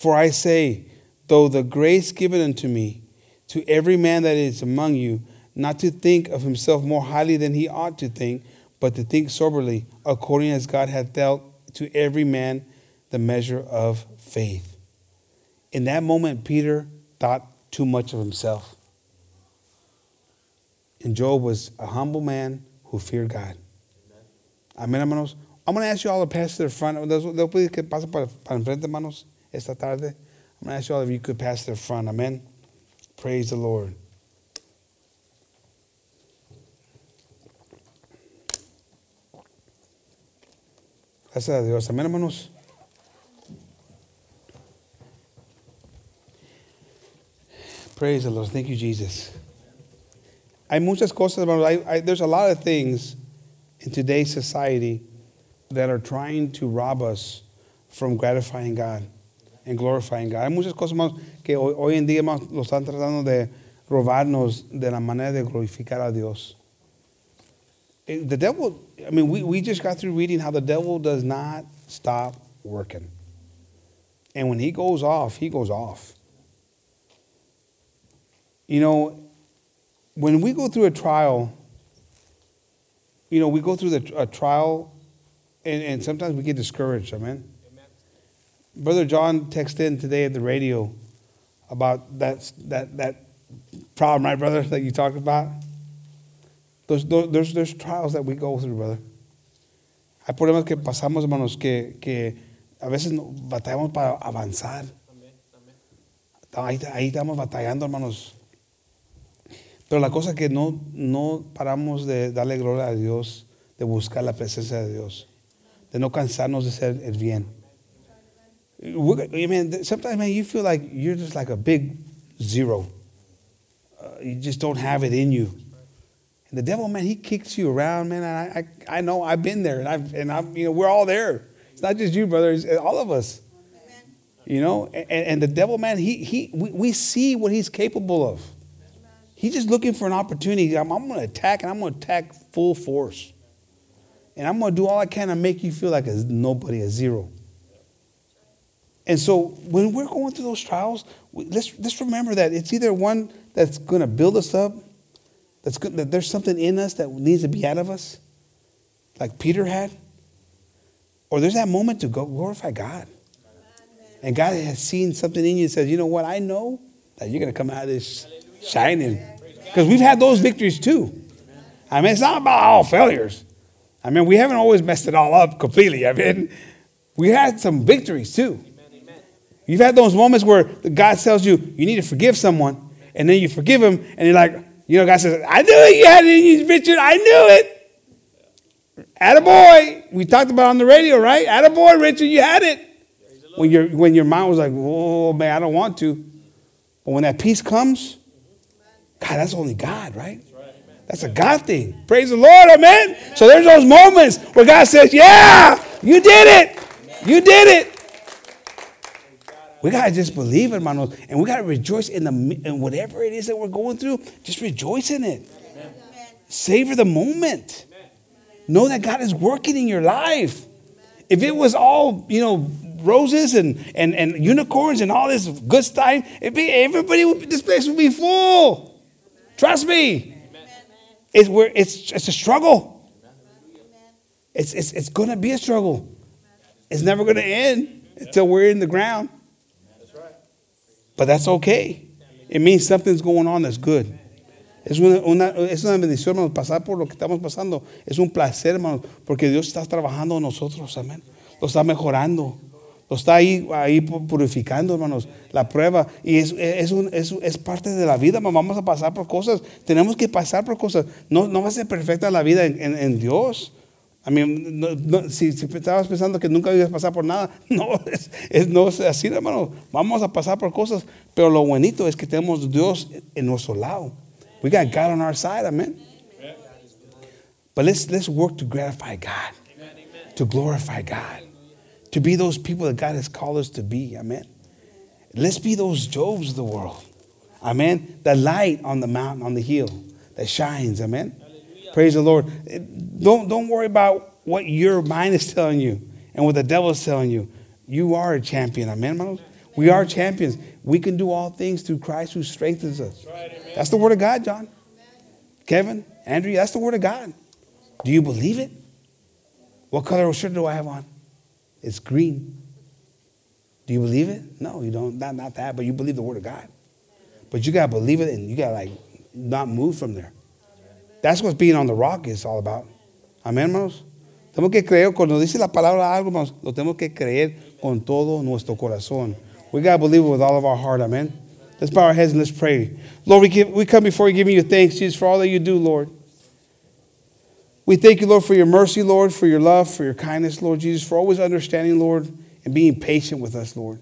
[SPEAKER 2] For I say, though the grace given unto me, to every man that is among you, not to think of himself more highly than he ought to think, but to think soberly, according as God hath dealt to every man the measure of faith. In that moment, Peter thought too much of himself. And Job was a humble man who feared God. Amén, hermanos. I'm going to ask you all to pass to the front. Que pasa para, para enfrente, hermanos esta tarde. I'm going to ask you all if you could pass the front. Amen. Praise the Lord. Gracias a Dios. Amén, hermanos. Praise the Lord. Thank you, Jesus. Hay muchas cosas, hermanos. Hay, hay, there's a lot of things in today's society that are trying to rob us from gratifying God and glorifying God. Hay muchas cosas más que hoy, hoy en día más lo están tratando de robarnos de la manera de glorificar a Dios. Eh, The devil, I mean, we, we just got through reading how the devil does not stop working. And when he goes off, he goes off. You know, when we go through a trial, you know, we go through the, a trial and, and sometimes we get discouraged, amen? Brother John texted in today at the radio about that, that, that problem, right, brother, that you talked about? There's, there's, there's trials that we go through, brother. Hay problemas que pasamos, hermanos, que, que a veces batallamos para avanzar. Ahí, ahí estamos batallando, hermanos. Pero la cosa es que no, no paramos de darle gloria a Dios, de buscar la presencia de Dios, de no cansarnos de hacer el bien. We're- I mean, sometimes, man, you feel like you're just like a big zero. Uh, you just don't have it in you. And the devil, man, he kicks you around, man. I, I, I know I've been there, and I've, and I'm, you know, we're all there. It's not just you, brother. It's all of us. You know, and, and the devil, man, he, he, we, we see what he's capable of. He's just looking for an opportunity. I'm, I'm going to attack, and I'm going to attack full force. And I'm going to do all I can to make you feel like a nobody, a zero. And so when we're going through those trials, let's, let's remember that it's either one that's going to build us up, that's good, that there's something in us that needs to be out of us, like Peter had, or there's that moment to go glorify God. And God has seen something in you and says, you know what, I know that you're going to come out of this shining. Because we've had those victories too. I mean, it's not about all failures. I mean, we haven't always messed it all up completely. I mean, we had some victories too. You've had those moments where God tells you you need to forgive someone, and then you forgive him, and you're like, you know, God says, I knew it, you had it in you, Richard, I knew it. Attaboy. We talked about on the radio, right? Attaboy, Richard, you had it. When, your when your mind was like, oh, man, I don't want to. But when that peace comes, God, that's only God, right? That's a God thing. Praise the Lord, amen. So there's those moments where God says, Yeah, you did it. You did it. We gotta just believe hermanos, and we gotta rejoice in the in whatever it is that we're going through. Just rejoice in it. Savor the moment. Know that God is working in your life. If it was all you know, roses and and, and unicorns and all this good stuff, it'd be everybody. Would, this place would be full. Trust me. It's where it's it's a struggle. It's it's it's gonna be a struggle. It's never gonna end until we're in the ground. But that's okay. It means something's going on that's good. Es una, una- es una bendición, hermanos, pasar por lo que estamos pasando. Es un placer, hermanos, porque Dios está trabajando en nosotros, amén. Lo está mejorando. Lo está ahí, ahí pu- purificando, hermanos, la prueba. Y es, es, un- es, es parte de la vida, hermanos. vamos a pasar por cosas. Tenemos que pasar por cosas. No, no va a ser perfecta la vida en, en- en Dios. I mean, no- no- si, si estabas pensando que nunca ibas a pasar por nada, no, es, es- no es así, hermano. Vamos a pasar por cosas, pero lo bonito es que tenemos Dios en nuestro lado. We got God on our side, amen. But let's let's work to gratify God, to glorify God, to be those people that God has called us to be, amen. Let's be those Jobs of the world, amen. The light on the mountain, on the hill that shines, amen. Praise the Lord. Don't, don't worry about what your mind is telling you and what the devil is telling you. You are a champion. Amen? We are champions. We can do all things through Christ who strengthens us. That's the word of God, John. Kevin, Andrew, that's the word of God. Do you believe it? What color of shirt do I have on? It's green. Do you believe it? No, you don't. Not, not that, but you believe the word of God. But you got to believe it and you got to like not move from there. That's what being on the rock is all about. Amén, hermanos. Tenemos que creer, cuando dice la palabra algo, hermanos, lo tenemos que creer con todo nuestro corazón. We got to believe it with all of our heart. Amen. Let's bow our heads and let's pray. Lord, we, give, we come before you giving you thanks, Jesus, for all that you do, Lord. We thank you, Lord, for your mercy, Lord, for your love, for your kindness, Lord Jesus, for always understanding, Lord, and being patient with us, Lord.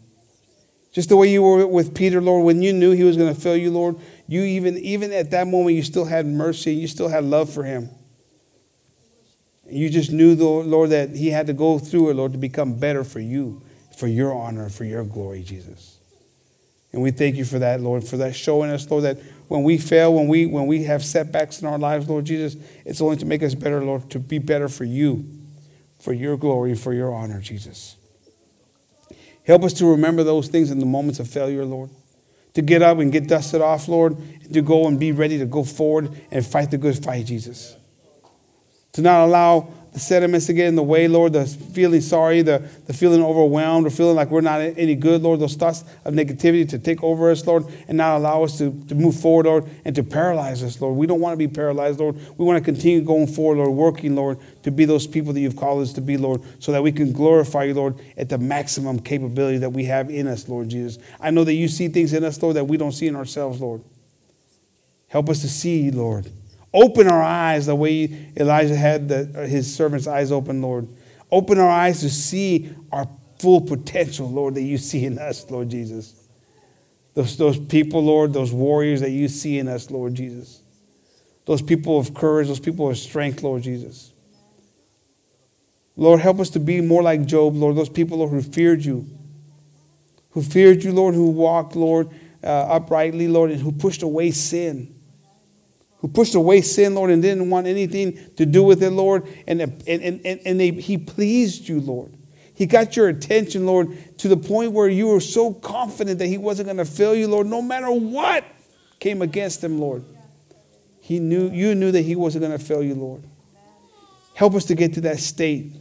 [SPEAKER 2] Just the way you were with Peter, Lord, when you knew he was going to fail you, Lord, you even, even at that moment, you still had mercy, and you still had love for him. You just knew, Lord, that he had to go through it, Lord, to become better for you, for your honor, for your glory, Jesus. And we thank you for that, Lord, for that showing us, Lord, that when we fail, when we when we have setbacks in our lives, Lord Jesus, it's only to make us better, Lord, to be better for you, for your glory, for your honor, Jesus. Help us to remember those things in the moments of failure, Lord. To get up and get dusted off, Lord, and to go and be ready to go forward and fight the good fight, Jesus to not allow the sentiments to get in the way, Lord, the feeling sorry, the, the feeling overwhelmed, or feeling like we're not any good, Lord, those thoughts of negativity to take over us, Lord, and not allow us to, to move forward, Lord, and to paralyze us, Lord. We don't want to be paralyzed, Lord. We want to continue going forward, Lord, working, Lord, to be those people that you've called us to be, Lord, so that we can glorify you, Lord, at the maximum capability that we have in us, Lord Jesus. I know that you see things in us, Lord, that we don't see in ourselves, Lord. Help us to see, Lord Open our eyes the way Elijah had the, his servant's eyes open, Lord. Open our eyes to see our full potential, Lord, that you see in us, Lord Jesus. Those, those people, Lord, those warriors that you see in us, Lord Jesus. Those people of courage, those people of strength, Lord Jesus. Lord, help us to be more like Job, Lord, those people, Lord, who feared you. Who feared you, Lord, who walked, Lord, uh, uprightly, Lord, and who pushed away sin who pushed away sin, Lord, and didn't want anything to do with it, Lord. And, and, and, and they, he pleased you, Lord. He got your attention, Lord, to the point where you were so confident that he wasn't going to fail you, Lord, no matter what came against him, Lord. He knew you knew that he wasn't going to fail you, Lord. Help us to get to that state.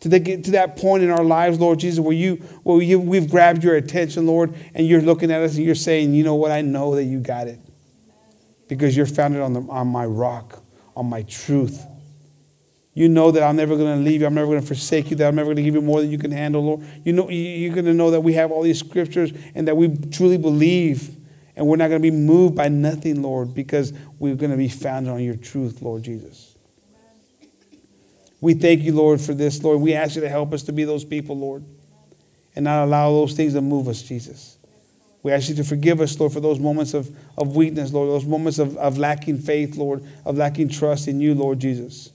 [SPEAKER 2] To get to that point in our lives, Lord Jesus, where you where you, we've grabbed your attention, Lord, and you're looking at us and you're saying, you know what, I know that you got it because you're founded on, the, on my rock, on my truth. You know that I'm never going to leave you. I'm never going to forsake you. That I'm never going to give you more than you can handle, Lord. You know, you're going to know that we have all these scriptures and that we truly believe, and we're not going to be moved by nothing, Lord, because we're going to be founded on your truth, Lord Jesus. We thank you, Lord, for this, Lord. We ask you to help us to be those people, Lord, and not allow those things to move us, Jesus. We ask you to forgive us, Lord, for those moments of, of weakness, Lord, those moments of, of lacking faith, Lord, of lacking trust in you, Lord Jesus.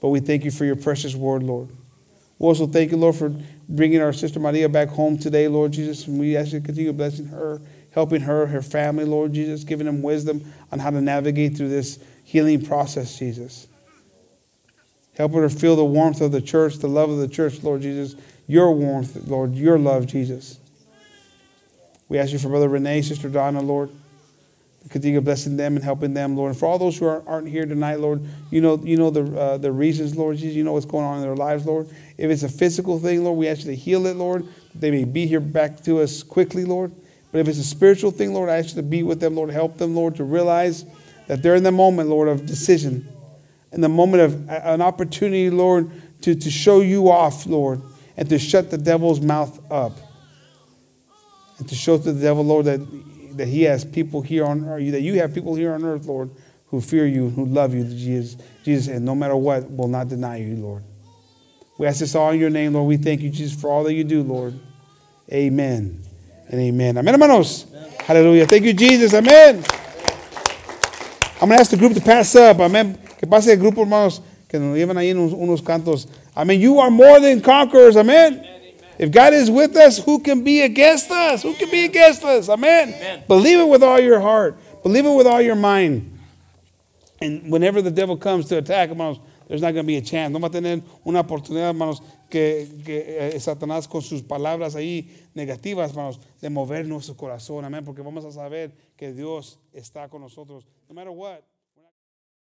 [SPEAKER 2] But we thank you for your precious word, Lord. We also thank you, Lord, for bringing our sister Maria back home today, Lord Jesus. And we ask you to continue blessing her, helping her, her family, Lord Jesus, giving them wisdom on how to navigate through this healing process, Jesus. Help her to feel the warmth of the church, the love of the church, Lord Jesus. Your warmth, Lord, your love, Jesus. We ask you for Brother Renee, Sister Donna, Lord. Continue blessing them and helping them, Lord. And for all those who aren't here tonight, Lord, you know, you know the, uh, the reasons, Lord Jesus. You know what's going on in their lives, Lord. If it's a physical thing, Lord, we ask you to heal it, Lord. They may be here back to us quickly, Lord. But if it's a spiritual thing, Lord, I ask you to be with them, Lord. Help them, Lord, to realize that they're in the moment, Lord, of decision. In the moment of an opportunity, Lord, to, to show you off, Lord, and to shut the devil's mouth up and to show to the devil, Lord, that, that he has people here on earth, that you have people here on earth, Lord, who fear you, who love you, Jesus, Jesus, and no matter what, will not deny you, Lord. We ask this all in your name, Lord. We thank you, Jesus, for all that you do, Lord. Amen and amen. Amen, hermanos. Hallelujah. Thank you, Jesus. Amen. I'm going to ask the group to pass up. Amen. Que pase el grupo, hermanos, que nos llevan ahí unos, unos cantos. Amen. You are more than conquerors. Amen. If God is with us, who can be against us? Who can be against us? Amen. Amen. Believe it with all your heart. Believe it with all your mind. And whenever the devil comes to attack, hermanos, there's not going to be a chance. No va a tener una oportunidad, hermanos, que, que eh, Satanás con sus palabras ahí negativas, hermanos, de mover nuestro corazón. Amén. Porque vamos a saber que Dios está con nosotros. No matter what.